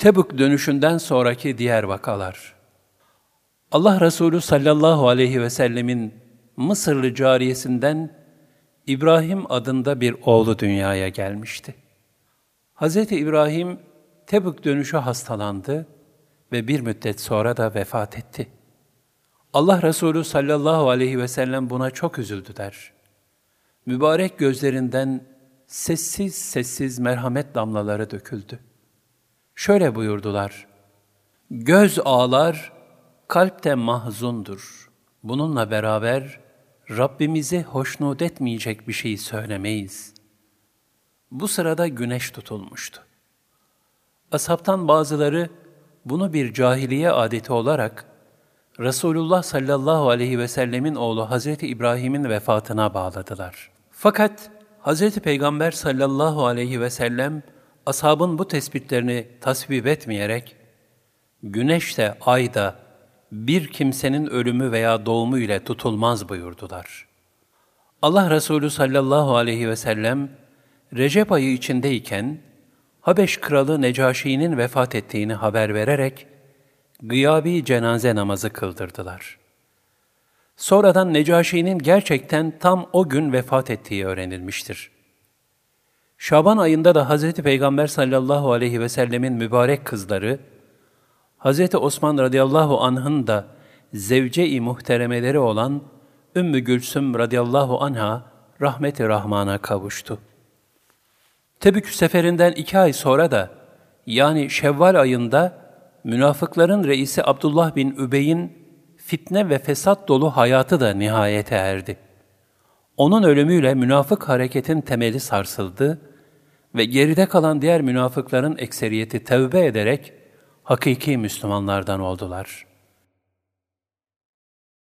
Tebük dönüşünden sonraki diğer vakalar. Allah Resulü sallallahu aleyhi ve sellemin Mısırlı cariyesinden İbrahim adında bir oğlu dünyaya gelmişti. Hz. İbrahim Tebük dönüşü hastalandı ve bir müddet sonra da vefat etti. Allah Resulü sallallahu aleyhi ve sellem buna çok üzüldü der. Mübarek gözlerinden sessiz sessiz merhamet damlaları döküldü. Şöyle buyurdular, Göz ağlar, kalp de mahzundur. Bununla beraber Rabbimizi hoşnut etmeyecek bir şey söylemeyiz. Bu sırada güneş tutulmuştu. Ashabtan bazıları bunu bir cahiliye adeti olarak Resulullah sallallahu aleyhi ve sellemin oğlu Hazreti İbrahim'in vefatına bağladılar. Fakat Hazreti Peygamber sallallahu aleyhi ve sellem ashabın bu tespitlerini tasvip etmeyerek güneş de ay da bir kimsenin ölümü veya doğumu ile tutulmaz buyurdular. Allah Resulü sallallahu aleyhi ve sellem Recep ayı içindeyken Habeş kralı Necaşi'nin vefat ettiğini haber vererek gıyabi cenaze namazı kıldırdılar. Sonradan Necaşi'nin gerçekten tam o gün vefat ettiği öğrenilmiştir. Şaban ayında da Hz. Peygamber sallallahu aleyhi ve sellemin mübarek kızları, Hz. Osman radıyallahu anh'ın da zevce-i muhteremeleri olan Ümmü Gülsüm radıyallahu anha rahmeti rahmana kavuştu. Tebük seferinden iki ay sonra da yani Şevval ayında münafıkların reisi Abdullah bin Übey'in fitne ve fesat dolu hayatı da nihayete erdi. Onun ölümüyle münafık hareketin temeli sarsıldı ve geride kalan diğer münafıkların ekseriyeti tevbe ederek hakiki Müslümanlardan oldular.''